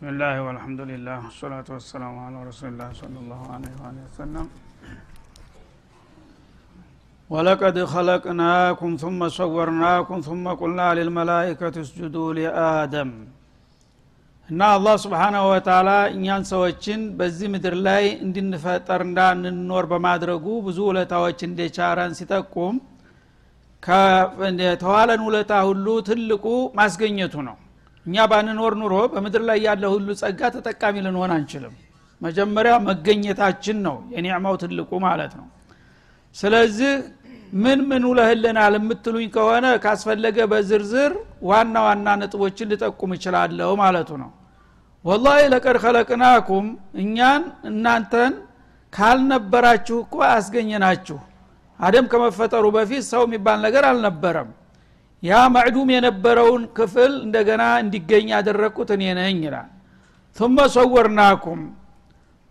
بسم الله والحمد لله والصلاة والسلام على رسول الله صلى الله عليه وآله وسلم ولقد خلقناكم ثم صورناكم ثم قلنا للملائكة اسجدوا لآدم እና አላህ ስብሓናሁ ወተላ እኛን ሰዎችን በዚህ ምድር ላይ እንድንፈጠርና እንኖር በማድረጉ ብዙ ውለታዎች እንደቻረን ሲጠቁም ከተዋለን ውለታ ሁሉ ትልቁ ማስገኘቱ ነው እኛ ባንኖር ኑሮ በምድር ላይ ያለ ሁሉ ጸጋ ተጠቃሚ ልንሆን አንችልም። መጀመሪያ መገኘታችን ነው የኒዕማው ትልቁ ማለት ነው። ስለዚህ ምን ምን ውለህልናል የምትሉኝ ከሆነ ካስፈለገ በዝርዝር ዋና ዋና ነጥቦችን ልጠቁም እችላለሁ ማለቱ ነው። ወላሂ ለቀድ ከለቅናኩም እኛን እናንተን ካልነበራችሁ እኮ አስገኘናችሁ። አደም ከመፈጠሩ በፊት ሰው የሚባል ነገር አልነበረም ያ መዕዱም የነበረውን ክፍል እንደገና እንዲገኝ ያደረግኩት እኔ ነኝ ይላል። ثم ሰወርናኩም።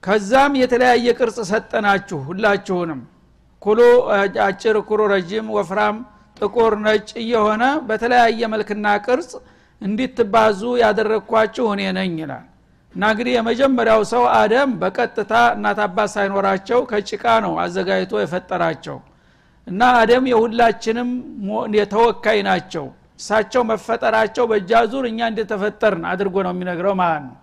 ከዛም የተለያየ ቅርጽ ሰጠናችሁ ሁላችሁንም። ኩሉ አጭር ኩሩ ረጅም ወፍራም ጥቁር ነጭ እየሆነ በተለያየ መልክና ቅርጽ እንዲትባዙ ያደረግኳችሁ እኔ ነኝ ይላል። እና እንግዲህ የመጀመሪያው ሰው አደም በቀጥታ እናት አባት ሳይኖራቸው ከጭቃ ነው አዘጋጅቶ የፈጠራቸው እና አደም የሁላችንም የተወካይ ናቸው። እሳቸው መፈጠራቸው በእጃዙር እኛ እንደተፈጠርን አድርጎ ነው የሚነግረው ማለት ነው።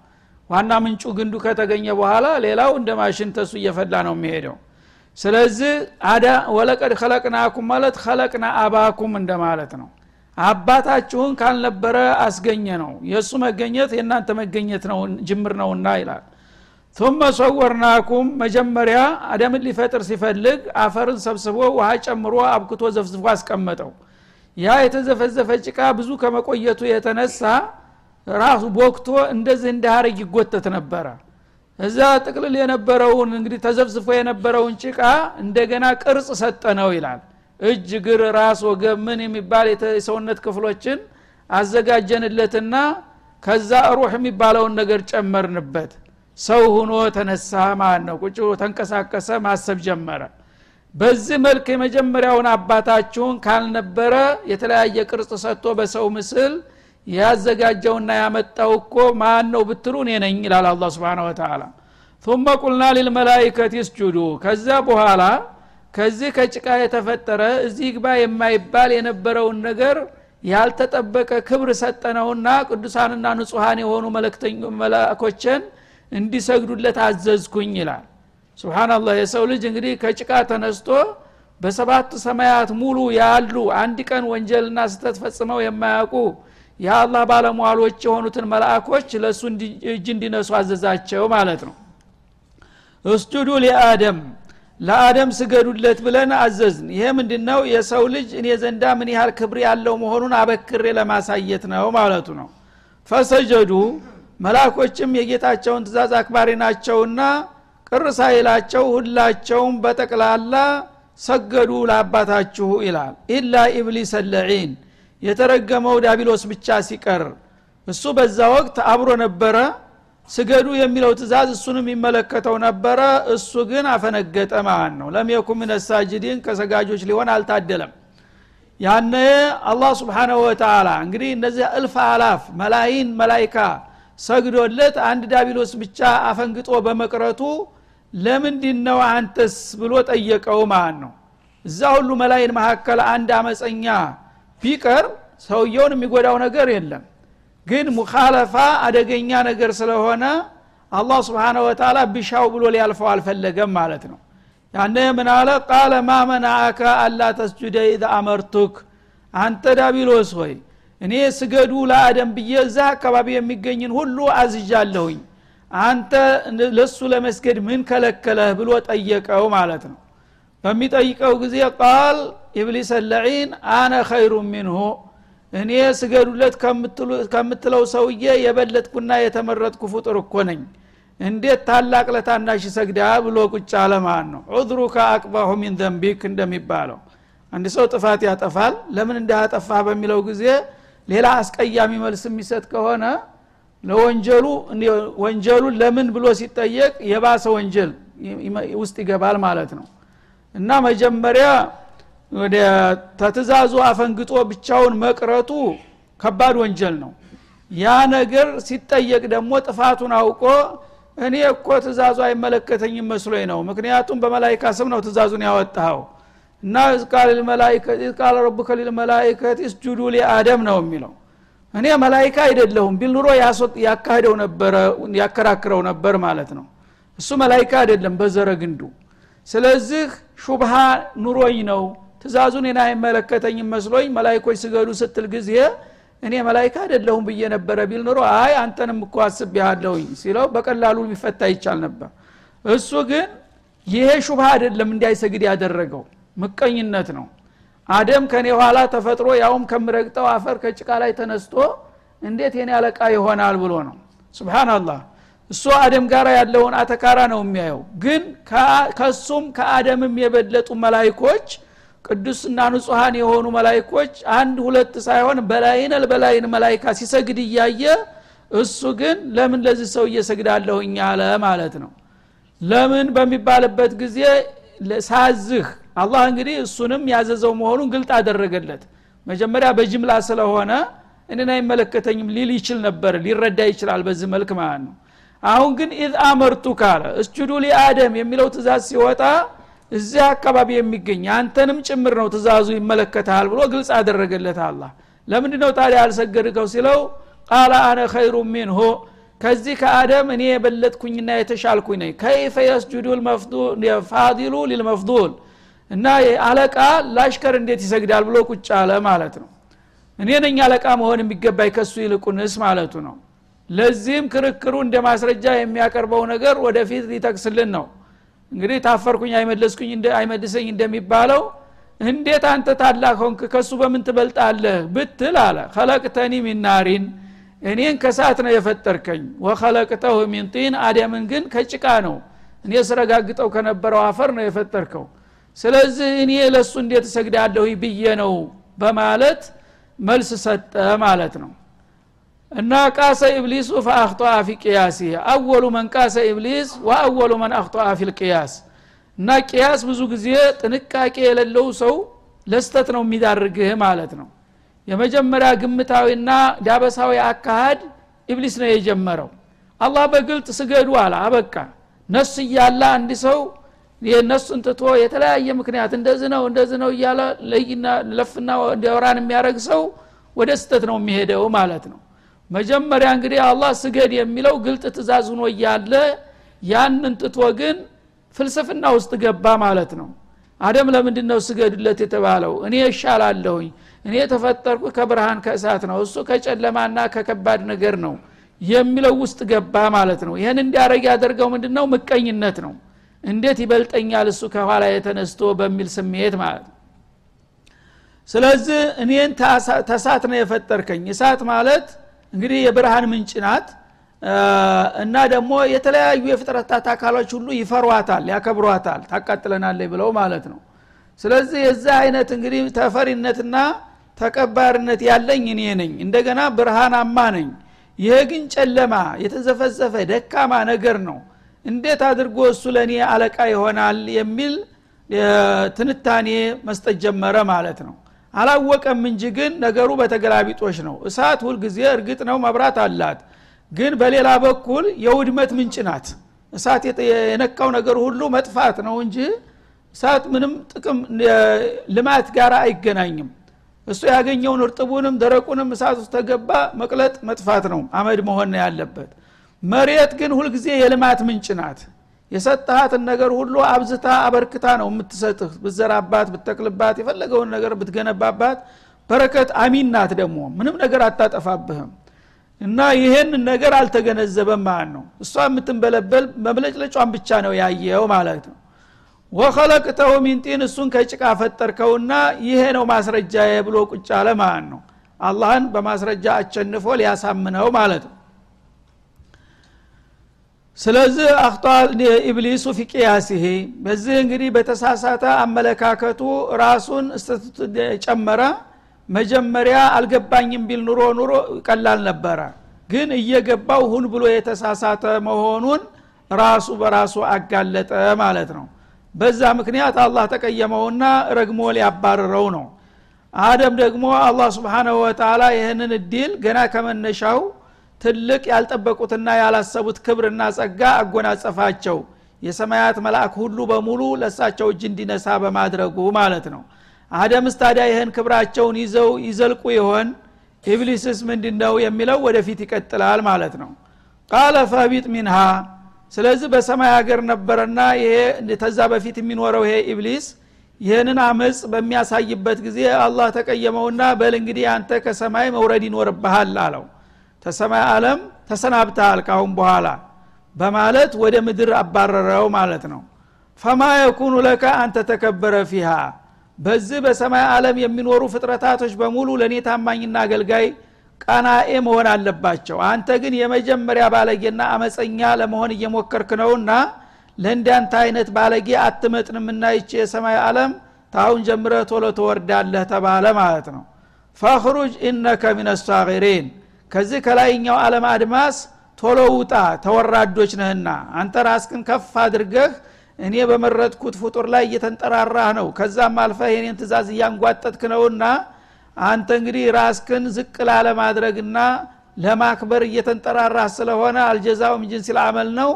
ዋና ምንጩ ግንዱ ከተገኘ በኋላ ሌላው እንደ ማሽን ተሱ እየፈላ ነው የሚሄደው። ስለዚህ አዳ ወለቀድ ከለቅናኩም ማለት ከለቅና አባኩም እንደማለት ነው። አባታችሁን ካልነበረ አስገኘ ነው የእሱ መገኘት የእናንተ መገኘት ነው ጅምር ነውና ይላል ثم ሰወርናኩም መጀመሪያ አደምን ሊፈጥር ሲፈልግ አፈርን ሰብስቦ ውሃ ጨምሮ አብክቶ ዘፍዝፎ አስቀመጠው። ያ የተዘፈዘፈ ጭቃ ብዙ ከመቆየቱ የተነሳ ራሱ ቦክቶ እንደዚህ እንደ ሀረግ ይጎተት ነበረ። እዛ ጥቅልል የነበረውን እንግዲህ ተዘፍዝፎ የነበረውን ጭቃ እንደገና ቅርጽ ሰጠ ነው ይላል። እጅ ግር ራስ ወገብ ምን የሚባል የሰውነት ክፍሎችን አዘጋጀንለትና ከዛ ሩህ የሚባለውን ነገር ጨመርንበት ሰው ሁኖ ተነሳ ማለት ነው? ቁጭ ተንቀሳቀሰ ማሰብ ጀመረ። በዚህ መልክ የመጀመሪያውን አባታችሁን ካልነበረ የተለያየ ቅርጽ ሰጥቶ በሰው ምስል ያዘጋጀውና ያመጣው እኮ ማን ነው ብትሉ እኔ ነኝ ይላል አላ ስብን ወተላ ثم ቁልና ሊልመላይከት ይስጁዱ። ከዛ በኋላ ከዚህ ከጭቃ የተፈጠረ እዚህ ግባ የማይባል የነበረውን ነገር ያልተጠበቀ ክብር ሰጠነውና ቅዱሳንና ንጹሐን የሆኑ መለኮችን እንዲሰግዱለት አዘዝኩኝ ይላል። ስብናላህ የሰው ልጅ እንግዲህ ከጭቃ ተነስቶ በሰባቱ ሰማያት ሙሉ ያሉ አንድ ቀን ወንጀልና ስተት ፈጽመው የማያውቁ የአላህ ባለሟሎች የሆኑትን መላእኮች ለእሱ እጅ እንዲነሱ አዘዛቸው ማለት ነው። እስጁዱ ሊአደም ለአደም ስገዱለት ብለን አዘዝን። ይሄ ምንድነው? የሰው ልጅ እኔ ዘንዳ ምን ያህል ክብር ያለው መሆኑን አበክሬ ለማሳየት ነው ማለቱ ነው። ፈሰጀዱ መላኮችም የጌታቸውን ትእዛዝ አክባሪ ናቸውና ቅር ሳይላቸው ሁላቸውም በጠቅላላ ሰገዱ ለአባታችሁ ይላል። ኢላ ኢብሊስ ለዒን የተረገመው ዳቢሎስ ብቻ ሲቀር እሱ በዛ ወቅት አብሮ ነበረ። ስገዱ የሚለው ትእዛዝ እሱንም የሚመለከተው ነበረ። እሱ ግን አፈነገጠ ማለት ነው። ለምየኩ ምን ከሰጋጆች ሊሆን አልታደለም። ያነ አላህ ስብሓናሁ ወተላ እንግዲህ እነዚህ እልፍ አላፍ መላይን መላይካ ሰግዶለት አንድ ዳቢሎስ ብቻ አፈንግጦ በመቅረቱ ለምንድን ነው አንተስ ብሎ ጠየቀው ማለት ነው? እዛ ሁሉ መላይን መካከል አንድ አመፀኛ ቢቀር ሰውየውን የሚጎዳው ነገር የለም። ግን ሙካለፋ አደገኛ ነገር ስለሆነ አላህ ስብሓነ ወተላ ቢሻው ብሎ ሊያልፈው አልፈለገም ማለት ነው። ያነ ምን አለ? قال ما ألا تسجد إذ أمرتك። አንተ ዳቢሎስ ሆይ እኔ ስገዱ ለአደም ብዬ እዛ አካባቢ የሚገኝን ሁሉ አዝዣለሁኝ አንተ ለሱ ለመስገድ ምን ከለከለህ ብሎ ጠየቀው ማለት ነው። በሚጠይቀው ጊዜ قال إبليس لعين أنا خير منه እኔ ስገዱለት ከምትለው ሰውዬ የበለጥኩና የተመረጥኩ ፍጡር እኮ ነኝ። እንዴት ታላቅ ለታናሽ ሰግዳ ብሎ ቁጭ አለ ነው። ዑድሩከ አቅባሁ ሚን ዘንቢክ እንደሚባለው። አንድ ሰው ጥፋት ያጠፋል። ለምን እንዳያጠፋ በሚለው ጊዜ ሌላ አስቀያሚ መልስ የሚሰጥ ከሆነ ለወንጀሉ ወንጀሉን ለምን ብሎ ሲጠየቅ የባሰ ወንጀል ውስጥ ይገባል ማለት ነው። እና መጀመሪያ ወደ ተትእዛዙ አፈንግጦ ብቻውን መቅረቱ ከባድ ወንጀል ነው። ያ ነገር ሲጠየቅ ደግሞ ጥፋቱን አውቆ እኔ እኮ ትእዛዙ አይመለከተኝም መስሎኝ ነው። ምክንያቱም በመላይካ ስም ነው ትእዛዙን ያወጣኸው እና ቃል ረቡከ ሊልመላይከት እስጁዱ ሊአደም ነው የሚለው። እኔ መላይካ አይደለሁም ቢል ኑሮ ያካሄደው ነበረ ያከራክረው ነበር ማለት ነው። እሱ መላይካ አይደለም በዘረ ግንዱ። ስለዚህ ሹብሃ ኑሮኝ ነው ትእዛዙን ኔና አይመለከተኝም መስሎኝ መላይኮች ስገዱ ስትል ጊዜ እኔ መላይካ አይደለሁም ብዬ ነበረ ቢል ኑሮ አይ አንተንም እኮ አስብ ያለውኝ ሲለው በቀላሉ ሊፈታ ይቻል ነበር። እሱ ግን ይሄ ሹብሃ አይደለም እንዳይሰግድ ያደረገው ምቀኝነት ነው። አደም ከኔ ኋላ ተፈጥሮ ያውም ከምረግጠው አፈር ከጭቃ ላይ ተነስቶ እንዴት የኔ አለቃ ይሆናል ብሎ ነው። ስብናላህ እሱ አደም ጋር ያለውን አተካራ ነው የሚያየው። ግን ከሱም ከአደምም የበለጡ መላይኮች ቅዱስና ንጹሐን የሆኑ መላይኮች አንድ ሁለት ሳይሆን بلايين البلايين መላይካ ሲሰግድ እያየ እሱ ግን ለምን ለዚህ ሰው እሰግዳለሁኝ አለ ማለት ነው። ለምን በሚባልበት ጊዜ ሳዝህ አላህ እንግዲህ እሱንም ያዘዘው መሆኑን ግልጥ አደረገለት። መጀመሪያ በጅምላ ስለሆነ እኔን አይመለከተኝም ሊል ይችል ነበር ሊረዳ ይችላል በዚህ መልክ ማለት ነው። አሁን ግን ኢዝ አመርቱ ካለ እስጁዱ ሊአደም የሚለው ትእዛዝ ሲወጣ እዚህ አካባቢ የሚገኝ አንተንም ጭምር ነው ትእዛዙ ይመለከታል ብሎ ግልጽ አደረገለት አላ ለምንድ ነው ታዲያ አልሰገድከው ሲለው ቃለ አነ ኸይሩ ሚንሁ ከዚህ ከአደም እኔ የበለጥኩኝና የተሻልኩኝ ነኝ። ከይፈ የስጁዱ ፋዲሉ ሊልመፍዱል እና አለቃ ላሽከር እንዴት ይሰግዳል ብሎ ቁጭ አለ ማለት ነው። እኔ ነኝ አለቃ መሆን የሚገባኝ ከሱ ይልቁንስ ማለቱ ነው። ለዚህም ክርክሩ እንደ ማስረጃ የሚያቀርበው ነገር ወደፊት ሊጠቅስልን ነው። እንግዲህ ታፈርኩኝ አይመለስኩኝ አይመልሰኝ እንደሚባለው እንዴት አንተ ታላቅ ሆንክ? ከሱ በምን ትበልጣለህ? ብትል አለ ከለቅተኒ ሚናሪን እኔን ከሰዓት ነው የፈጠርከኝ። ወከለቅተሁ ሚን ጢን አደምን ግን ከጭቃ ነው። እኔ ስረጋግጠው ከነበረው አፈር ነው የፈጠርከው ስለዚህ እኔ ለእሱ እንዴት እሰግዳለሁ ብዬ ነው በማለት መልስ ሰጠ ማለት ነው። እና ቃሰ ኢብሊሱ ፈአክጠአ ፊ ቅያሲ أول من قاس إبليس وأول من أخطأ في القياس። እና قياس ብዙ ጊዜ ጥንቃቄ የሌለው ሰው ለስህተት ነው የሚዳርግህ ማለት ነው። የመጀመሪያ ግምታዊና ዳበሳዊ አካሃድ ኢብሊስ ነው የጀመረው። አላህ በግልጥ ስገዱ አለ አበቃ። ነሱ እያለ አንድ ሰው የነሱን ትቶ የተለያየ ምክንያት እንደዚህ ነው እንደዚህ ነው እያለ ለፍና ወራን የሚያደረግ ሰው ወደ ስተት ነው የሚሄደው ማለት ነው። መጀመሪያ እንግዲህ አላህ ስገድ የሚለው ግልጥ ትእዛዝ ሆኖ እያለ ያንን ትቶ ግን ፍልስፍና ውስጥ ገባ ማለት ነው። አደም ለምንድ ነው ስገድለት የተባለው? እኔ እሻላለሁኝ እኔ የተፈጠርኩ ከብርሃን ከእሳት ነው እሱ ከጨለማና ከከባድ ነገር ነው የሚለው ውስጥ ገባ ማለት ነው። ይህን እንዲያደረግ ያደርገው ምንድ ነው ምቀኝነት ነው እንዴት ይበልጠኛል እሱ ከኋላ የተነስቶ በሚል ስሜት ማለት ነው። ስለዚህ እኔን ተሳት ነው የፈጠርከኝ። እሳት ማለት እንግዲህ የብርሃን ምንጭ ናት። እና ደግሞ የተለያዩ የፍጥረታት አካሎች ሁሉ ይፈሯታል ያከብሯታል ታቃጥለናለች ብለው ማለት ነው። ስለዚህ የዚህ አይነት እንግዲህ ተፈሪነትና ተቀባሪነት ያለኝ እኔ ነኝ። እንደገና ብርሃናማ ነኝ። ይሄ ግን ጨለማ የተዘፈዘፈ ደካማ ነገር ነው እንዴት አድርጎ እሱ ለእኔ አለቃ ይሆናል የሚል ትንታኔ መስጠት ጀመረ ማለት ነው። አላወቀም እንጂ ግን ነገሩ በተገላቢጦች ነው። እሳት ሁልጊዜ እርግጥ ነው መብራት አላት ግን በሌላ በኩል የውድመት ምንጭ ናት። እሳት የነካው ነገር ሁሉ መጥፋት ነው እንጂ እሳት ምንም ጥቅም ልማት ጋር አይገናኝም። እሱ ያገኘውን እርጥቡንም ደረቁንም እሳት ውስጥ ተገባ መቅለጥ መጥፋት ነው አመድ መሆን ያለበት መሬት ግን ሁልጊዜ የልማት ምንጭ ናት። የሰጠሃትን ነገር ሁሉ አብዝታ አበርክታ ነው የምትሰጥህ። ብዘራባት ብተክልባት የፈለገውን ነገር ብትገነባባት በረከት አሚን ናት ደግሞ። ምንም ነገር አታጠፋብህም። እና ይህን ነገር አልተገነዘበም ማለት ነው። እሷ የምትንበለበል መብለጭለጯን ብቻ ነው ያየው ማለት ነው። ወከለቅተው ሚንጢን እሱን ከጭቃ ፈጠርከውና ይሄ ነው ማስረጃ ብሎ ቁጭ አለ ነው። አላህን በማስረጃ አቸንፎ ሊያሳምነው ማለት ነው ስለዚህ አክቷል ኢብሊሱ ፊ ቅያሲሄ በዚህ እንግዲህ በተሳሳተ አመለካከቱ ራሱን ጨመረ። መጀመሪያ አልገባኝም ቢል ኑሮ ኑሮ ቀላል ነበረ። ግን እየገባው ሁን ብሎ የተሳሳተ መሆኑን ራሱ በራሱ አጋለጠ ማለት ነው። በዛ ምክንያት አላህ ተቀየመውና ረግሞ ሊያባርረው ነው። አደም ደግሞ አላህ ስብሓናሁ ወተላ ይህንን እድል ገና ከመነሻው ትልቅ ያልጠበቁትና ያላሰቡት ክብርና ጸጋ አጎናጸፋቸው። የሰማያት መልአክ ሁሉ በሙሉ ለሳቸው እጅ እንዲነሳ በማድረጉ ማለት ነው። አደምስ ታዲያ ይህን ክብራቸውን ይዘው ይዘልቁ ይሆን? ኢብሊስስ ምንድ ነው የሚለው? ወደፊት ይቀጥላል ማለት ነው። ቃለ ፈቢጥ ሚንሃ ስለዚህ በሰማይ ሀገር ነበረና ይሄ ተዛ በፊት የሚኖረው ይሄ ኢብሊስ ይህንን አመፅ በሚያሳይበት ጊዜ አላህ ተቀየመውና በል እንግዲህ አንተ ከሰማይ መውረድ ይኖርብሃል አለው ተሰማይ አለም ተሰናብተሃል ካሁን በኋላ በማለት ወደ ምድር አባረረው ማለት ነው። ፈማ የኩኑ ለከ አንተ ተከበረ ፊሃ በዚህ በሰማይ ዓለም የሚኖሩ ፍጥረታቶች በሙሉ ለእኔ ታማኝና አገልጋይ ቀናኤ መሆን አለባቸው። አንተ ግን የመጀመሪያ ባለጌና አመፀኛ ለመሆን እየሞከርክ ነውና ለእንዳንተ አይነት ባለጌ አትመጥንምና ይቺ የሰማይ ዓለም ታሁን ጀምረ ቶሎ ትወርዳለህ ተባለ ማለት ነው። ፈክሩጅ ኢነከ ሳሪን ከዚህ ከላይኛው ዓለም አድማስ ቶሎ ውጣ ተወራዶች ነህና። አንተ ራስክን ከፍ አድርገህ እኔ በመረጥኩት ፍጡር ላይ እየተንጠራራህ ነው። ከዛም አልፈህ የኔን ትእዛዝ እያንጓጠጥክ ነውና አንተ እንግዲህ ራስክን ዝቅ ላለማድረግና ለማክበር እየተንጠራራህ ስለሆነ አልጀዛውም ጅንስ አመል ነው።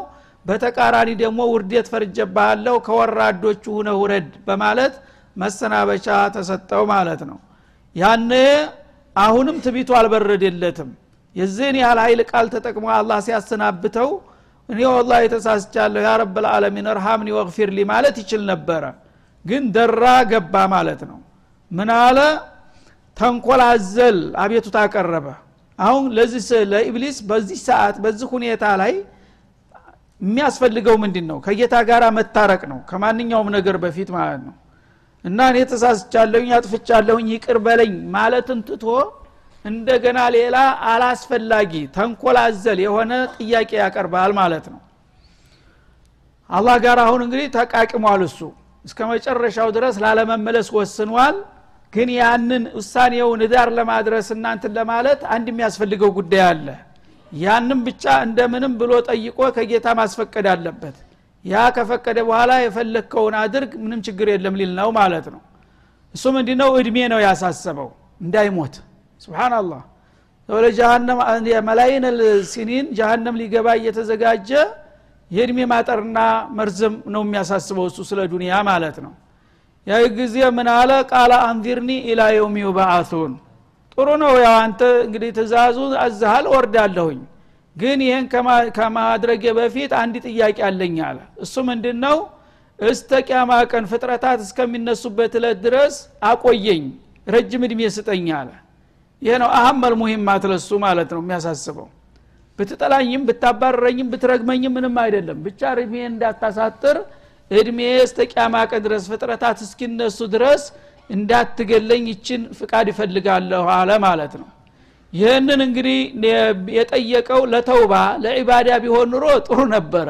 በተቃራኒ ደግሞ ውርዴት ፈርጀባሃለሁ ከወራዶቹ ሁነ ውረድ በማለት መሰናበቻ ተሰጠው ማለት ነው። ያነ አሁንም ትቢቱ አልበረደለትም የዚህን ያህል ኃይል ቃል ተጠቅሞ አላህ ሲያሰናብተው እኔ ወላ የተሳስቻለሁ ያ ረብ ልዓለሚን እርሃምኒ ወግፊር ሊ ማለት ይችል ነበረ። ግን ደራ ገባ ማለት ነው። ምን አለ? ተንኮላዘል አቤቱታ አቀረበ አሁን ለዚህ ለኢብሊስ በዚህ ሰዓት በዚህ ሁኔታ ላይ የሚያስፈልገው ምንድን ነው ከጌታ ጋር መታረቅ ነው ከማንኛውም ነገር በፊት ማለት ነው። እና እኔ ተሳስቻለሁኝ አጥፍቻለሁኝ ይቅር በለኝ ማለትን ትቶ እንደገና ሌላ አላስፈላጊ ተንኮላዘል የሆነ ጥያቄ ያቀርባል ማለት ነው። አላህ ጋር አሁን እንግዲህ ተቃቅሟል እሱ። እስከ መጨረሻው ድረስ ላለመመለስ ወስኗል። ግን ያንን ውሳኔውን ዳር ለማድረስ እናንትን ለማለት አንድ የሚያስፈልገው ጉዳይ አለ። ያንም ብቻ እንደምንም ብሎ ጠይቆ ከጌታ ማስፈቀድ አለበት። ያ ከፈቀደ በኋላ የፈለግከውን አድርግ ምንም ችግር የለም ሊል ነው ማለት ነው። እሱ ምንድ ነው እድሜ ነው ያሳሰበው። እንዳይሞት ስብናላህ ወለ ጃሃንም መላይን ሲኒን ጃሃንም ሊገባ እየተዘጋጀ የእድሜ ማጠርና መርዘም ነው የሚያሳስበው እሱ ስለ ዱንያ ማለት ነው። ያ ጊዜ ምን አለ? ቃለ አንዚርኒ ኢላ የውም ዩባአቱን ጥሩ ነው ያው አንተ እንግዲህ ትእዛዙ አዝሃል ወርዳለሁኝ ግን ይህን ከማድረጌ በፊት አንድ ጥያቄ አለኝ አለ። እሱ ምንድን ነው እስተ ቅያማ ቀን ፍጥረታት እስከሚነሱበት እለት ድረስ አቆየኝ ረጅም እድሜ ስጠኝ አለ ይህ ነው አህመል ሙሂማት ለሱ ማለት ነው የሚያሳስበው። ብትጠላኝም ብታባረረኝም ብትረግመኝም ምንም አይደለም። ብቻ እድሜ እንዳታሳጥር እድሜ እስተ ቅያማ ድረስ ፍጥረታት እስኪነሱ ድረስ እንዳትገለኝ ይችን ፍቃድ ይፈልጋለሁ አለ ማለት ነው። ይህንን እንግዲህ የጠየቀው ለተውባ ለዒባዳ ቢሆን ኑሮ ጥሩ ነበረ።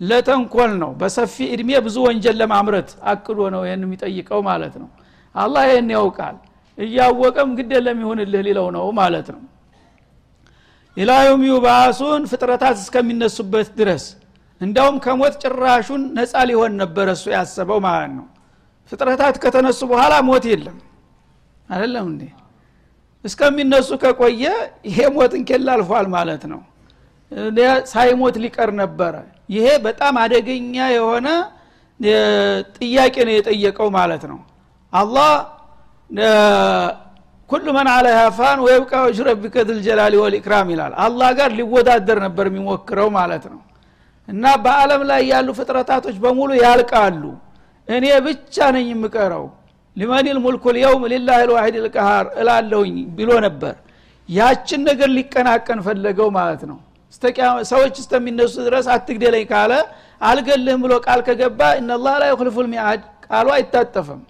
ለተንኮል ነው። በሰፊ እድሜ ብዙ ወንጀል ለማምረት አቅዶ ነው ይህን የሚጠይቀው ማለት ነው። አላህ ይህን ያውቃል እያወቀም ግድ ለሚሆንልህ ሊለው ነው ማለት ነው። ኢላዩም ዩባሱን ፍጥረታት እስከሚነሱበት ድረስ እንዳውም ከሞት ጭራሹን ነፃ ሊሆን ነበረ እሱ ያሰበው ማለት ነው። ፍጥረታት ከተነሱ በኋላ ሞት የለም። አይደለም እንዴ? እስከሚነሱ ከቆየ ይሄ ሞትን ኬላ አልፏል ማለት ነው። ሳይሞት ሊቀር ነበረ። ይሄ በጣም አደገኛ የሆነ ጥያቄ ነው የጠየቀው ማለት ነው። አላህ ኩሉ መን አለሃ ፋን ወይብቃ ወጅ ረቢከ ወልኢክራም ይላል። አላህ ጋር ሊወዳደር ነበር የሚሞክረው ማለት ነው። እና በአለም ላይ ያሉ ፍጥረታቶች በሙሉ ያልቃሉ። እኔ ብቻ ነኝ የምቀረው። ሊመኒል ሙልኩ ልየውም ሊላህ ልዋሂድ ልቀሃር እላለሁኝ ብሎ ነበር። ያችን ነገር ሊቀናቀን ፈለገው ማለት ነው። ሰዎች እስተሚነሱ ድረስ አትግደለኝ ካለ አልገልህም ብሎ ቃል ከገባ እነላህ ላይ ክልፉ ልሚያድ ቃሉ አይታጠፍም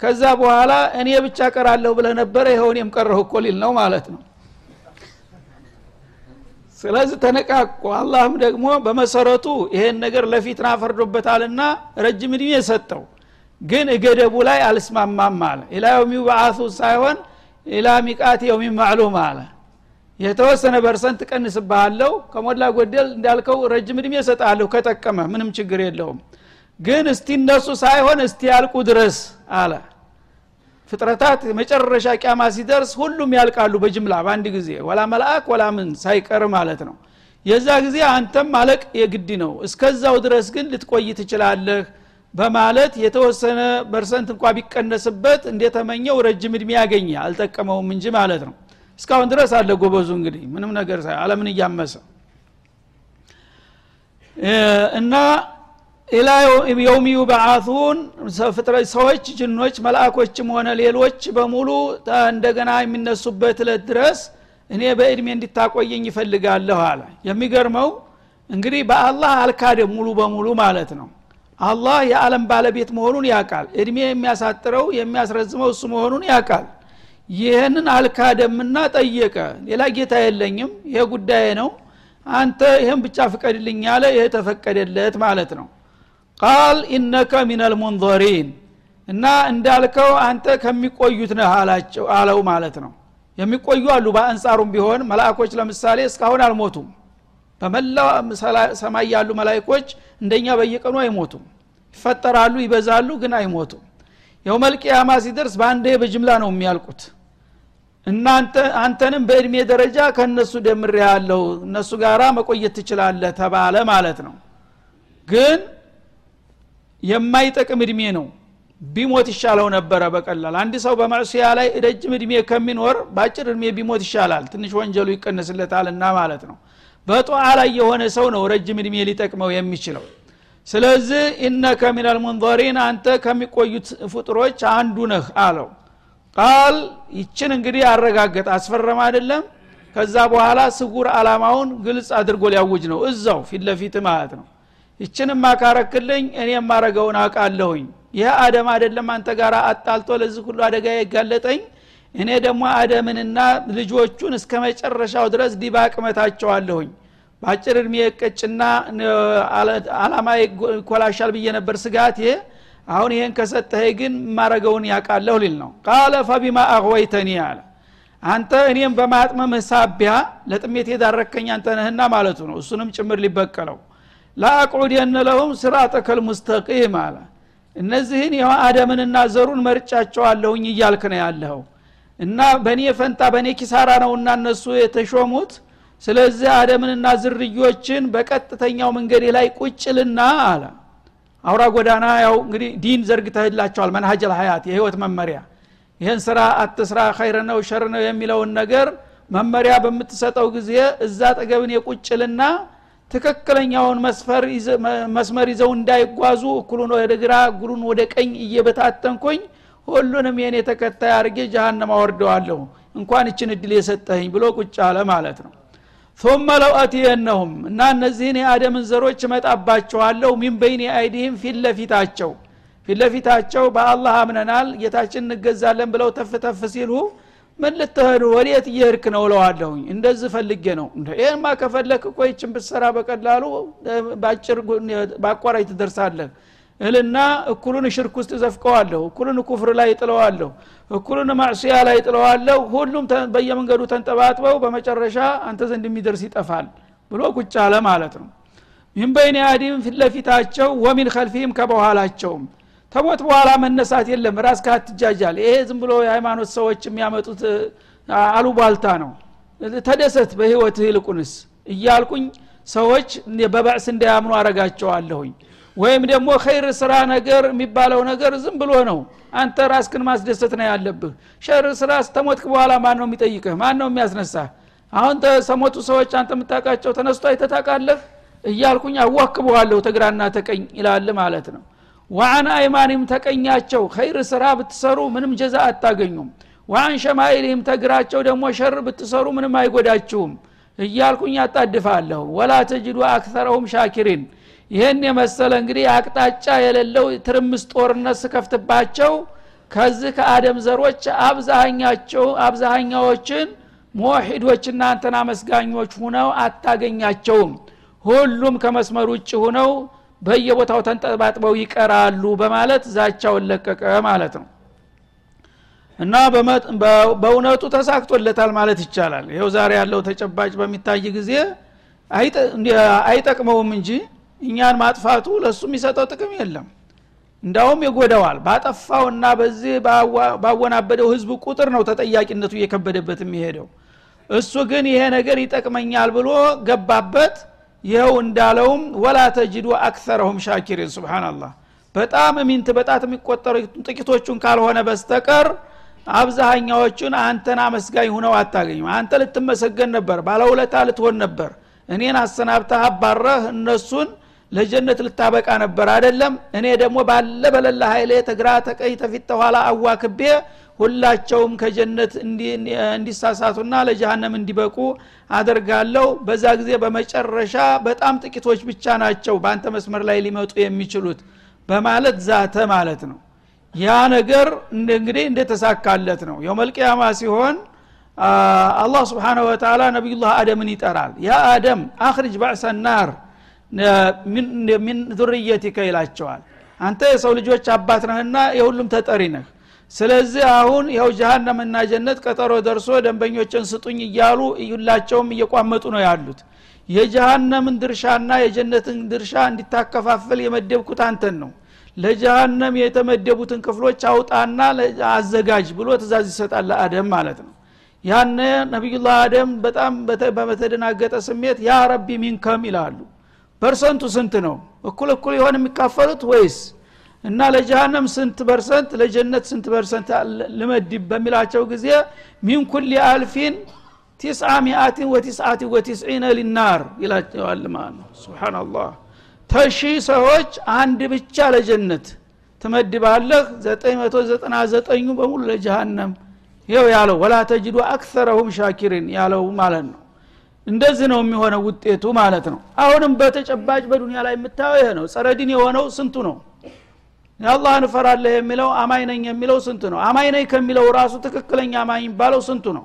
ከዛ በኋላ እኔ ብቻ ቀራለሁ ብለህ ነበረ ይኸውን የምቀረሁ እኮ ሊል ነው ማለት ነው። ስለዚህ ተነቃቁ። አላህም ደግሞ በመሰረቱ ይሄን ነገር ለፊትና ፈርዶበታልና ረጅም እድሜ ሰጠው። ግን እገደቡ ላይ አልስማማም አለ። إلى يبعثوا ሳይሆን إلى ميقات يوم معلوم አለ። የተወሰነ percent ቀንስብሃለሁ። ከሞላ ጎደል እንዳልከው ረጅም እድሜ ሰጣለሁ ከጠቀመ ምንም ችግር የለውም ግን እስቲ እነሱ ሳይሆን እስቲ ያልቁ ድረስ አለ። ፍጥረታት መጨረሻ ቂያማ ሲደርስ ሁሉም ያልቃሉ በጅምላ በአንድ ጊዜ። ወላ መልአክ ወላ ምን ሳይቀር ማለት ነው። የዛ ጊዜ አንተም ማለቅ የግድ ነው። እስከዛው ድረስ ግን ልትቆይ ትችላለህ በማለት የተወሰነ percent እንኳ ቢቀነስበት እንደተመኘው ረጅም እድሜ ያገኘ አልጠቀመውም እንጂ ማለት ነው። እስካሁን ድረስ አለ ጎበዙ እንግዲህ ምንም ነገር አለምን እያመሰ። እና ኢላ የውም ዩበዓቱን ሰዎች ጅኖች መላእኮችም ሆነ ሌሎች በሙሉ እንደገና የሚነሱበት እለት ድረስ እኔ በእድሜ እንዲታቆየኝ ይፈልጋለሁ አለ። የሚገርመው እንግዲህ በአላህ አልካደም ሙሉ በሙሉ ማለት ነው። አላህ የዓለም ባለቤት መሆኑን ያውቃል። እድሜ የሚያሳጥረው የሚያስረዝመው እሱ መሆኑን ያውቃል። ይህንን አልካደምና ጠየቀ። ሌላ ጌታ የለኝም ይሄ ጉዳይ ነው አንተ ይህን ብቻ ፍቀድልኝ ያለ ይሄ ተፈቀደለት ማለት ነው ቃል ኢነከ ሚነል ሙንዘሪን እና እንዳልከው አንተ ከሚቆዩት ነህ አላቸው አለው ማለት ነው። የሚቆዩ አሉ። በአንጻሩም ቢሆን መላእኮች ለምሳሌ እስካሁን አልሞቱም። በመላው ሰማይ ያሉ መላይኮች እንደኛ በየቀኑ አይሞቱም። ይፈጠራሉ ይበዛሉ ግን አይሞቱም። የውመልቅያማ ሲደርስ በአንዴ በጅምላ ነው የሚያልቁት። እናንተ አንተንም በእድሜ ደረጃ ከእነሱ ደምሬ ያለው እነሱ ጋራ መቆየት ትችላለህ ተባለ ማለት ነው። ግን የማይጠቅም እድሜ ነው። ቢሞት ይሻለው ነበረ በቀላል። አንድ ሰው በማዕስያ ላይ ረጅም እድሜ ከሚኖር በአጭር እድሜ ቢሞት ይሻላል። ትንሽ ወንጀሉ ይቀንስለታልና ማለት ነው። በጧዓ ላይ የሆነ ሰው ነው ረጅም እድሜ ሊጠቅመው የሚችለው። ስለዚህ ኢነከ ሚነል ሙንዘሪን አንተ ከሚቆዩት ፍጡሮች አንዱ ነህ አለው። ቃል ይችን እንግዲህ አረጋገጥ አስፈረም አይደለም። ከዛ በኋላ ስጉር አላማውን ግልጽ አድርጎ ሊያውጅ ነው። እዛው ፊት ለፊት ማለት ነው ይችን ማካረክልኝ እኔ የማረገውን አውቃለሁኝ ይህ አደም አይደለም አንተ ጋር አጣልቶ ለዚህ ሁሉ አደጋ የጋለጠኝ እኔ ደግሞ አደምንና ልጆቹን እስከ መጨረሻው ድረስ ዲባቅ መታቸዋለሁኝ በአጭር እድሜ የቀጭና አላማ ይኮላሻል ብዬ ነበር ስጋቴ። አሁን ይሄን ከሰጠኸኝ ግን ማረገውን ያውቃለሁ ሊል ነው። ቃለ ፈቢማ አغወይተኒ አለ። አንተ እኔም በማጥመምህ ሳቢያ ለጥሜት የዳረከኝ አንተ ነህና ማለቱ ነው። እሱንም ጭምር ሊበቀለው ላአቁድየነ ለሁም ስራጠከል ሙስተቂም አለ። እነዚህን አደምንና ዘሩን መርጫቸዋለሁኝ እያልክ ነው ያለኸው። እና በእኔ ፈንታ በእኔ ኪሳራ ነውና እነሱ የተሾሙት። ስለዚህ አደምንና ዙርዮችን በቀጥተኛው መንገድ ላይ ቁጭልና አለ። አውራ ጎዳና ያው እንግዲህ دين ዘርግተህላቸዋል። منهج الحياة የህይወት መመሪያ። ይህን ስራ አትስራ خير ነው شر ነው የሚለውን ነገር መመሪያ በምትሰጠው ጊዜ እዛ ጠገብን የቁጭልና ትክክለኛውን መስመር ይዘው እንዳይጓዙ እኩሉን ወደ ግራ እጉሉን ወደ ቀኝ እየበታተንኩኝ ሁሉንም የኔ ተከታይ አርጌ ጀሃነም አወርደዋለሁ እንኳን እችን እድል የሰጠኝ ብሎ ቁጭ አለ ማለት ነው ثم لو أتينهم እና እነዚህን የአደምን ዘሮች እመጣባቸዋለሁ ሚን በይን አይዲህም ፊት ለፊታቸው ፊት ለፊታቸው በአላህ አምነናል ጌታችን እንገዛለን ብለው ተፍ ተፍ ሲሉ ምን ልትሄዱ? ወዴት እየሄድክ ነው እለዋለሁኝ? እንደዚህ ፈልጌ ነው። ይህማ ከፈለክ እኮ ብትሰራ በቀላሉ በአጭር በአቋራጭ ትደርሳለህ። እልና እኩሉን ሽርክ ውስጥ ዘፍቀዋለሁ እኩሉን ኩፍር ላይ ጥለዋለሁ እኩሉን ማዕስያ ላይ ጥለዋለሁ ሁሉም በየመንገዱ ተንጠባጥበው በመጨረሻ አንተ ዘንድ የሚደርስ ይጠፋል ብሎ ቁጭ አለ ማለት ነው። ሚን በይን አዲም ፊት ለፊታቸው ወሚን ከልፊህም ከበኋላቸውም ተሞት በኋላ መነሳት የለም። ራስ ካትጃጃል ይሄ ዝም ብሎ የሃይማኖት ሰዎች የሚያመጡት አሉባልታ ነው። ተደሰት በህይወት ይልቁንስ እያልኩኝ ሰዎች በባዕስ እንዳያምኑ አረጋቸዋለሁኝ ወይም ደግሞ ኸይር ስራ ነገር የሚባለው ነገር ዝም ብሎ ነው። አንተ ራስክን ማስደሰት ነው ያለብህ። شر ስራ ስተሞትክ በኋላ ማን ነው የሚጠይቅህ? ማን ነው የሚያስነሳህ? አሁን ተሰሞቱ ሰዎች አንተ የምታውቃቸው ተነስቶ አይተታቃለህ እያልኩኝ አዋክበዋለሁ ተግራና ተቀኝ ይላል ማለት ነው وعن أيمانهم ተቀኛቸው خير ስራ ብትሰሩ ምንም جزاء አታገኙም። وعن شمائلهم ተግራቸው ደግሞ شر ብትሰሩ ምንም አይጎዳችሁም እያልኩኝ አጣድፋለሁ። ولا تجد أكثرهم شاكرين። ይህን የመሰለ እንግዲህ አቅጣጫ የሌለው ትርምስ ጦርነት ስከፍትባቸው ከዚህ ከአደም ዘሮች አብዛኛቸው አብዛኛዎችን ሞሒዶችና አንተና መስጋኞች ሁነው አታገኛቸውም። ሁሉም ከመስመር ውጭ ሁነው በየቦታው ተንጠባጥበው ይቀራሉ በማለት ዛቻውን ለቀቀ ማለት ነው። እና በእውነቱ ተሳክቶለታል ማለት ይቻላል። ይኸው ዛሬ ያለው ተጨባጭ በሚታይ ጊዜ አይጠቅመውም እንጂ እኛን ማጥፋቱ ለሱ የሚሰጠው ጥቅም የለም። እንዳውም ይጎደዋል ባጠፋውና በዚህ ባወናበደው ህዝብ ቁጥር ነው ተጠያቂነቱ እየከበደበት የሚሄደው። እሱ ግን ይሄ ነገር ይጠቅመኛል ብሎ ገባበት ይኸው እንዳለውም ولا تجد أكثرهم شاكرين سبحان الله በጣም ሚንት በጣት የሚቆጠሩ ጥቂቶቹን ካልሆነ በስተቀር አብዛሃኛዎቹን አንተን አመስጋኝ ሁነው አታገኝም። አንተ ልትመሰገን ነበር ባለውለታ ልትሆን ነበር። እኔን አሰናብተህ አባረህ እነሱን ለጀነት ልታበቃ ነበር አይደለም? እኔ ደግሞ ባለ በለላ ኃይሌ ተግራ ተቀይ ተፊት ተኋላ አዋክቤ ሁላቸውም ከጀነት እንዲሳሳቱና ለጀሃነም እንዲበቁ አደርጋለሁ። በዛ ጊዜ በመጨረሻ በጣም ጥቂቶች ብቻ ናቸው በአንተ መስመር ላይ ሊመጡ የሚችሉት በማለት ዛተ ማለት ነው። ያ ነገር እንግዲህ እንደተሳካለት ነው። የውመልቅያማ ሲሆን አላህ ስብሓንሁ ወተላ ነቢዩላህ አደምን ይጠራል። ያ አደም አክርጅ ባዕሰ ናር ሚን ዙርየቲከ ይላቸዋል። አንተ የሰው ልጆች አባት ነህና የሁሉም ተጠሪ ነህ ስለዚህ አሁን ይኸው ጀሃነምና ጀነት ቀጠሮ ደርሶ ደንበኞችን ስጡኝ እያሉ ሁላቸውም እየቋመጡ ነው ያሉት። የጀሃነምን ድርሻና የጀነትን ድርሻ እንዲታከፋፍል የመደብኩት አንተን ነው። ለጀሃነም የተመደቡትን ክፍሎች አውጣና አዘጋጅ ብሎ ትእዛዝ ይሰጣል ለአደም ማለት ነው። ያነ ነቢዩላህ አደም በጣም በተደናገጠ ስሜት يا ربي من كم ይላሉ። percent ኡ ስንት ነው? እኩል እኩል የሆን የሚካፈሉት ወይስ እና ለጀሃነም ስንት percent ለጀነት ስንት percent ልመድብ በሚላቸው ጊዜ من كل ألف تسعمائة وتسعة وتسعين للنار ይላቸዋል ማለት ነው። سبحان الله ተሺ ሰዎች አንድ ብቻ ለጀነት ትመድባለህ 999 በሙሉ ለጀሃነም ይው ያለው ወላ ተጅዱ አክሰረሁም ሻኪሪን ያለው ማለት ነው። እንደዚህ ነው የሚሆነው ውጤቱ ማለት ነው። አሁንም በተጨባጭ በዱንያ ላይ የምታየው ይሄ ነው። ጸረዲን የሆነው ስንቱ ነው የአላህን እፈራለህ የሚለው አማኝ ነኝ የሚለው ስንቱ ነው? አማኝ ነኝ ከሚለው ራሱ ትክክለኛ አማኝ የሚባለው ስንቱ ነው?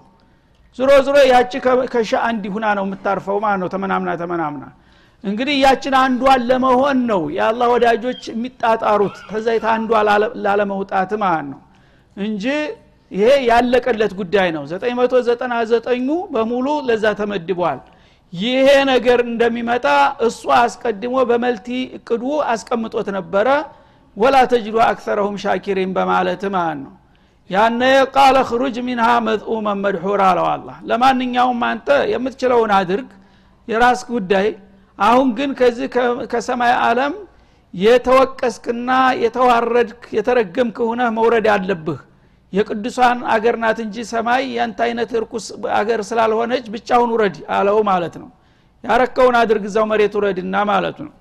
ዝሮ ዝሮ ያቺ ከሻ አንድ ሁና ነው የምታርፈው ማለት ነው። ተመናምና ተመናምና እንግዲህ ያችን አንዷን ለመሆን ነው የአላህ ወዳጆች የሚጣጣሩት። ከዛይት አንዷ ላለመውጣት ማለት ነው እንጂ ይሄ ያለቀለት ጉዳይ ነው። 999ኙ በሙሉ ለዛ ተመድቧል። ይሄ ነገር እንደሚመጣ እሱ አስቀድሞ በመልቲ እቅዱ አስቀምጦት ነበረ ወላ ተጅዱ አክሰረሁም ሻኪሪን በማለት ማለት ነው። ያነ ቃለ ክሩጅ ሚንሃ መዝኡመን መድሑር አለው አላ ለማንኛውም አንተ የምትችለውን አድርግ የራስ ጉዳይ። አሁን ግን ከዚህ ከሰማይ ዓለም የተወቀስክና የተዋረድክ የተረገምክ ሁነህ መውረድ አለብህ። የቅዱሳን አገር ናት እንጂ ሰማይ ያንተ አይነት እርኩስ አገር ስላልሆነች ብቻውን ውረድ አለው ማለት ነው። ያረከውን አድርግ እዛው መሬት ውረድና ማለቱ ነው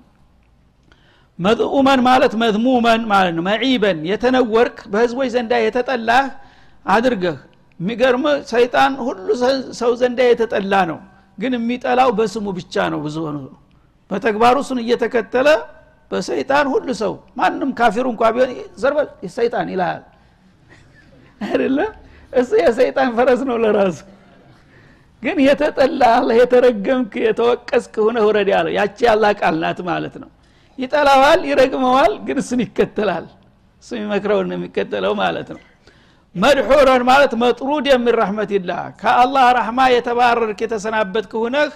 መጥኡመን ማለት መዝሙመን ማለት ነው። መዒበን የተነወርክ በህዝቦች ዘንዳ የተጠላህ አድርገህ። የሚገርም ሰይጣን ሁሉ ሰው ዘንዳ የተጠላ ነው። ግን የሚጠላው በስሙ ብቻ ነው ብዙ በተግባሩ እሱን እየተከተለ በሰይጣን ሁሉ ሰው ማንም ካፊሩ እንኳ ቢሆን ዘርበል ሰይጣን ይልሃል። አይደለም እሱ የሰይጣን ፈረስ ነው ለራሱ። ግን የተጠላ የተረገምክ የተወቀስክ ሆነ ውረድ ያለው ያቺ ያላ ማለት ነው ይጠላዋል ይረግመዋል ግን እሱን ይከተላል። እሱ የሚመክረውን የሚከተለው ማለት ነው። መድሑረን ማለት መጥሩድ የሚን ረሕመትላህ። ከአላህ ረሕማ የተባረርክ የተሰናበትክ ሁነህ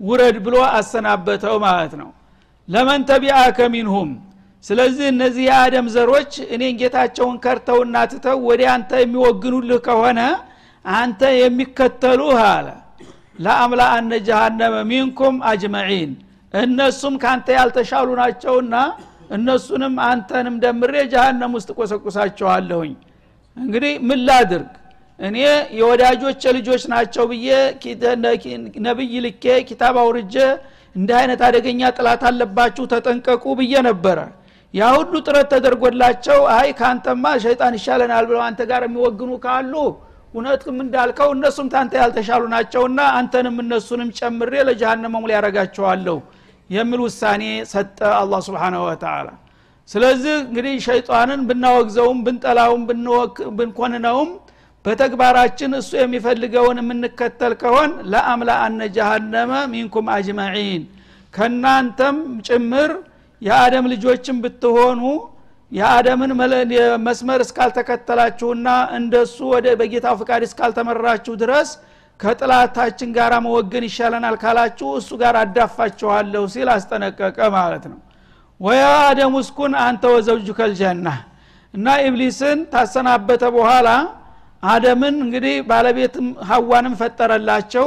ውረድ ብሎ አሰናበተው ማለት ነው። ለመን ተቢአከ ሚንሁም። ስለዚህ እነዚህ የአደም ዘሮች እኔን ጌታቸውን ከርተውና ትተው ወደ አንተ የሚወግኑልህ ከሆነ አንተ የሚከተሉህ አለ። ለአምላ አነ ጀሃነመ ሚንኩም አጅመዒን እነሱም ካንተ ያልተሻሉ ናቸውና እነሱንም አንተንም ደምሬ ጀሃነም ውስጥ ቆሰቁሳቸዋለሁኝ እንግዲህ ምን ላድርግ? እኔ የወዳጆች ልጆች ናቸው ብዬ ነብይ ልኬ ኪታብ አውርጄ እንዲህ አይነት አደገኛ ጥላት አለባችሁ ተጠንቀቁ ብዬ ነበረ። ያ ሁሉ ጥረት ተደርጎላቸው አይ ከአንተማ ሸይጣን ይሻለናል ብለው አንተ ጋር የሚወግኑ ካሉ እውነትም እንዳልከው እነሱም ታንተ ያልተሻሉ ናቸውና አንተንም እነሱንም ጨምሬ ለጀሃነመሙ ሊያረጋቸዋለሁ የሚል ውሳኔ ሰጠ አላህ ስብሓናሁ ወተላ ስለዚህ እንግዲህ ሸይጣንን ብናወግዘውም ብንጠላውም ብንኮንነውም በተግባራችን እሱ የሚፈልገውን የምንከተል ከሆን ለአምላ አነ ጀሃነመ ሚንኩም አጅመዒን። ከእናንተም ጭምር የአደም ልጆችን ብትሆኑ የአደምን መስመር እስካልተከተላችሁና እንደሱ ወደ በጌታው ፍቃድ እስካልተመራችሁ ድረስ ከጥላታችን ጋር መወገን ይሻለናል ካላችሁ እሱ ጋር አዳፋችኋለሁ ሲል አስጠነቀቀ ማለት ነው። ወያ አደም ውስኩን አንተ ወዘውጁከ ልጀና እና ኢብሊስን ታሰናበተ በኋላ አደምን እንግዲህ ባለቤትም ሀዋንም ፈጠረላቸው።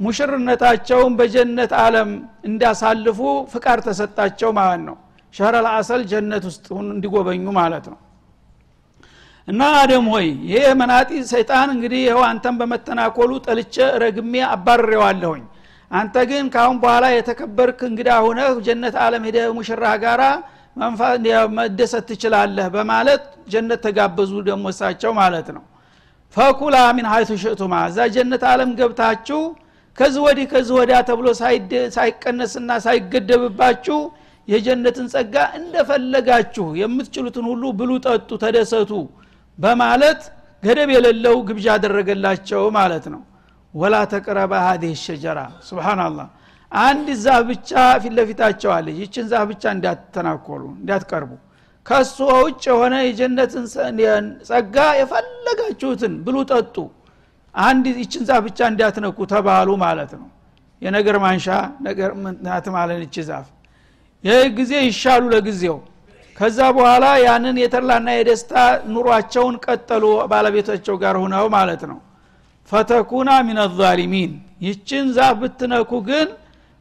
ሙሽርነታቸውን በጀነት አለም እንዲያሳልፉ ፍቃድ ተሰጣቸው ማለት ነው። ሸህረ አሰል ጀነት ውስጥ እንዲጎበኙ ማለት ነው እና አደም ሆይ ይሄ መናጢ ሰይጣን እንግዲህ ይኸው አንተን በመተናኮሉ ጠልቼ ረግሜ አባርሬዋለሁኝ። አንተ ግን ካሁን በኋላ የተከበርክ እንግዳ ሁነህ ጀነት አለም ሄደ ሙሽራ ጋራ መደሰት ትችላለህ በማለት ጀነት ተጋበዙ ደግሞ እሳቸው ማለት ነው። ፈኩላ ሚን ሀይቱ ሽእቱማ እዛ ጀነት አለም ገብታችሁ ከዚህ ወዲህ ከዚህ ወዲያ ተብሎ ሳይቀነስና ሳይገደብባችሁ የጀነትን ጸጋ እንደፈለጋችሁ የምትችሉትን ሁሉ ብሉ ጠጡ ተደሰቱ በማለት ገደብ የሌለው ግብዣ አደረገላቸው ማለት ነው። ወላ ተቅረበ ሀዲህ ሸጀራ። ስብናላህ አንድ ዛፍ ብቻ ፊት ለፊታቸው አለች። ይችን ዛፍ ብቻ እንዳትተናኮሉ እንዳትቀርቡ። ከሱ ውጭ የሆነ የጀነትን ጸጋ የፈለጋችሁትን ብሉ ጠጡ። አንድ ይችን ዛፍ ብቻ እንዳትነኩ ተባሉ ማለት ነው። የነገር ማንሻ ነገር ናት ማለት ይች ዛፍ። ይህ ጊዜ ይሻሉ ለጊዜው ከዛ በኋላ ያንን የተላና የደስታ ኑሯቸውን ቀጠሉ ባለቤቶቻቸው ጋር ሁነው ማለት ነው። ፈተኩና ሚን ዛሊሚን ይችን ዛፍ ብትነኩ ግን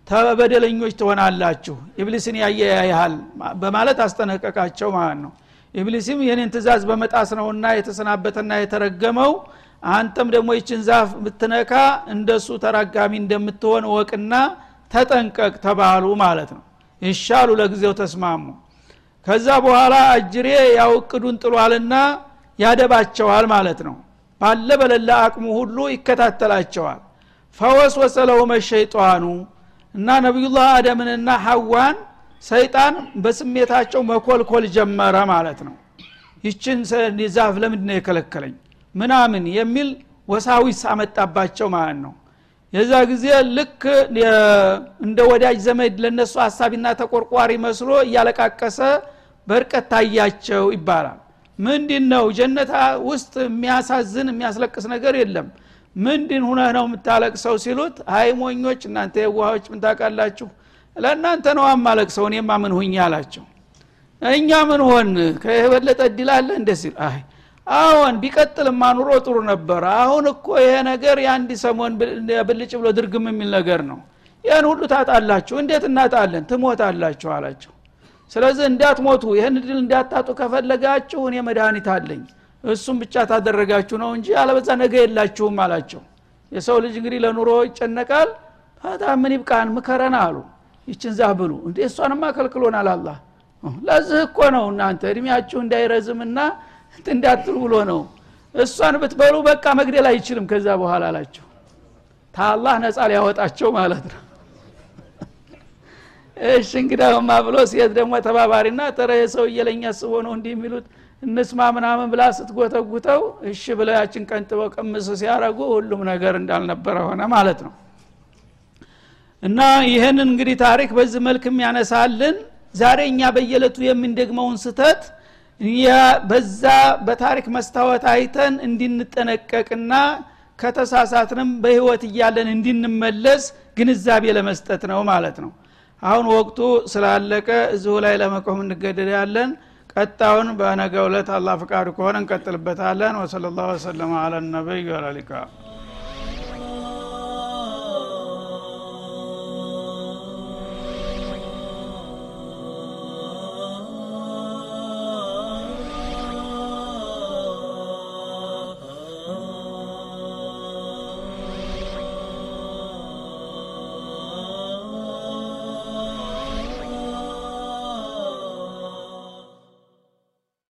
ተበደለኞች ትሆናላችሁ። ኢብሊስን ያያያል በማለት አስጠነቀቃቸው ማለት ነው። ኢብሊስም ይህንን ትእዛዝ በመጣስ ነውና የተሰናበተና የተረገመው አንተም ደግሞ ይችን ዛፍ ብትነካ እንደሱ ተራጋሚ እንደምትሆን ወቅና ተጠንቀቅ ተባሉ ማለት ነው። ይሻሉ ለጊዜው ተስማሙ ከዛ በኋላ አጅሬ ያው ጥሏልና ያደባቸዋል ማለት ነው። ባለ በለላ አቅሙ ሁሉ ይከታተላቸዋል። ፈወስወሰ ለሁመ ሸይጣኑ እና ነቢዩላህ አደምንና ሐዋን ሰይጣን በስሜታቸው መኮልኮል ጀመረ ማለት ነው። ይችን ዛፍ ለምንድ ነው የከለከለኝ? ምናምን የሚል ወሳዊስ አመጣባቸው ማለት ነው። የዛ ጊዜ ልክ እንደ ወዳጅ ዘመድ ለነሱ ሀሳቢና ተቆርቋሪ መስሎ እያለቃቀሰ በርቀት ታያቸው ይባላል። ምንድን ነው ጀነት ውስጥ የሚያሳዝን የሚያስለቅስ ነገር የለም። ምንድን ሁነህ ነው የምታለቅሰው ሲሉት አይ ሞኞች እናንተ የዋሆች ምን ታውቃላችሁ? ለእናንተ ነው አማለቅሰው እኔማ ምን ሁኝ አላቸው። እኛ ምን ሆን? ከየበለጠ እድላለ እንደ ሲል አይ አሁን ቢቀጥልማ ኑሮ ጥሩ ነበር። አሁን እኮ ይሄ ነገር የአንድ ሰሞን ብልጭ ብሎ ድርግም የሚል ነገር ነው። ይህን ሁሉ ታጣላችሁ። እንዴት እናጣለን? ትሞታላችሁ አላቸው ስለዚህ እንዳትሞቱ ይህን ድል እንዳታጡ ከፈለጋችሁ እኔ መድኃኒት አለኝ። እሱም ብቻ ታደረጋችሁ ነው እንጂ አለበዛ ነገ የላችሁም አላቸው። የሰው ልጅ እንግዲህ ለኑሮ ይጨነቃል። ፈታ ምን ይብቃን? ምከረን አሉ። ይችን ዛፍ ብሉ። እንዴ እሷንማ ከልክሎናል አላ ለዚህ እኮ ነው እናንተ እድሜያችሁ እንዳይረዝምና እንዳትሉ ብሎ ነው። እሷን ብትበሉ በቃ መግደል አይችልም። ከዛ በኋላ አላቸው። ታላህ ነጻ ሊያወጣቸው ማለት ነው እሺ እንግዳውማ ብሎ ሴት ደግሞ ተባባሪና ተረ ሰው እየለኛ ስቦ ነው እንዲህ የሚሉት። እንስማ ምናምን ብላ ስትጎተጉተው እሺ ብለው ያችን ቀንጥበው ቅምስ ሲያረጉ ሁሉም ነገር እንዳልነበረ ሆነ ማለት ነው። እና ይህንን እንግዲህ ታሪክ በዚህ መልክ የሚያነሳልን ዛሬ እኛ በየለቱ የምንደግመውን ስተት በዛ በታሪክ መስታወት አይተን እንድንጠነቀቅና ከተሳሳትንም በህይወት እያለን እንድንመለስ ግንዛቤ ለመስጠት ነው ማለት ነው አሁን ወቅቱ ስላለቀ እዚሁ ላይ ለመቆም እንገደዳለን። ቀጣውን በነገ ዕለት አላ ፍቃዱ ከሆነ እንቀጥልበታለን። ወሰለ ላሁ ወሰለማ አላ ነቢይ ወላሊቃ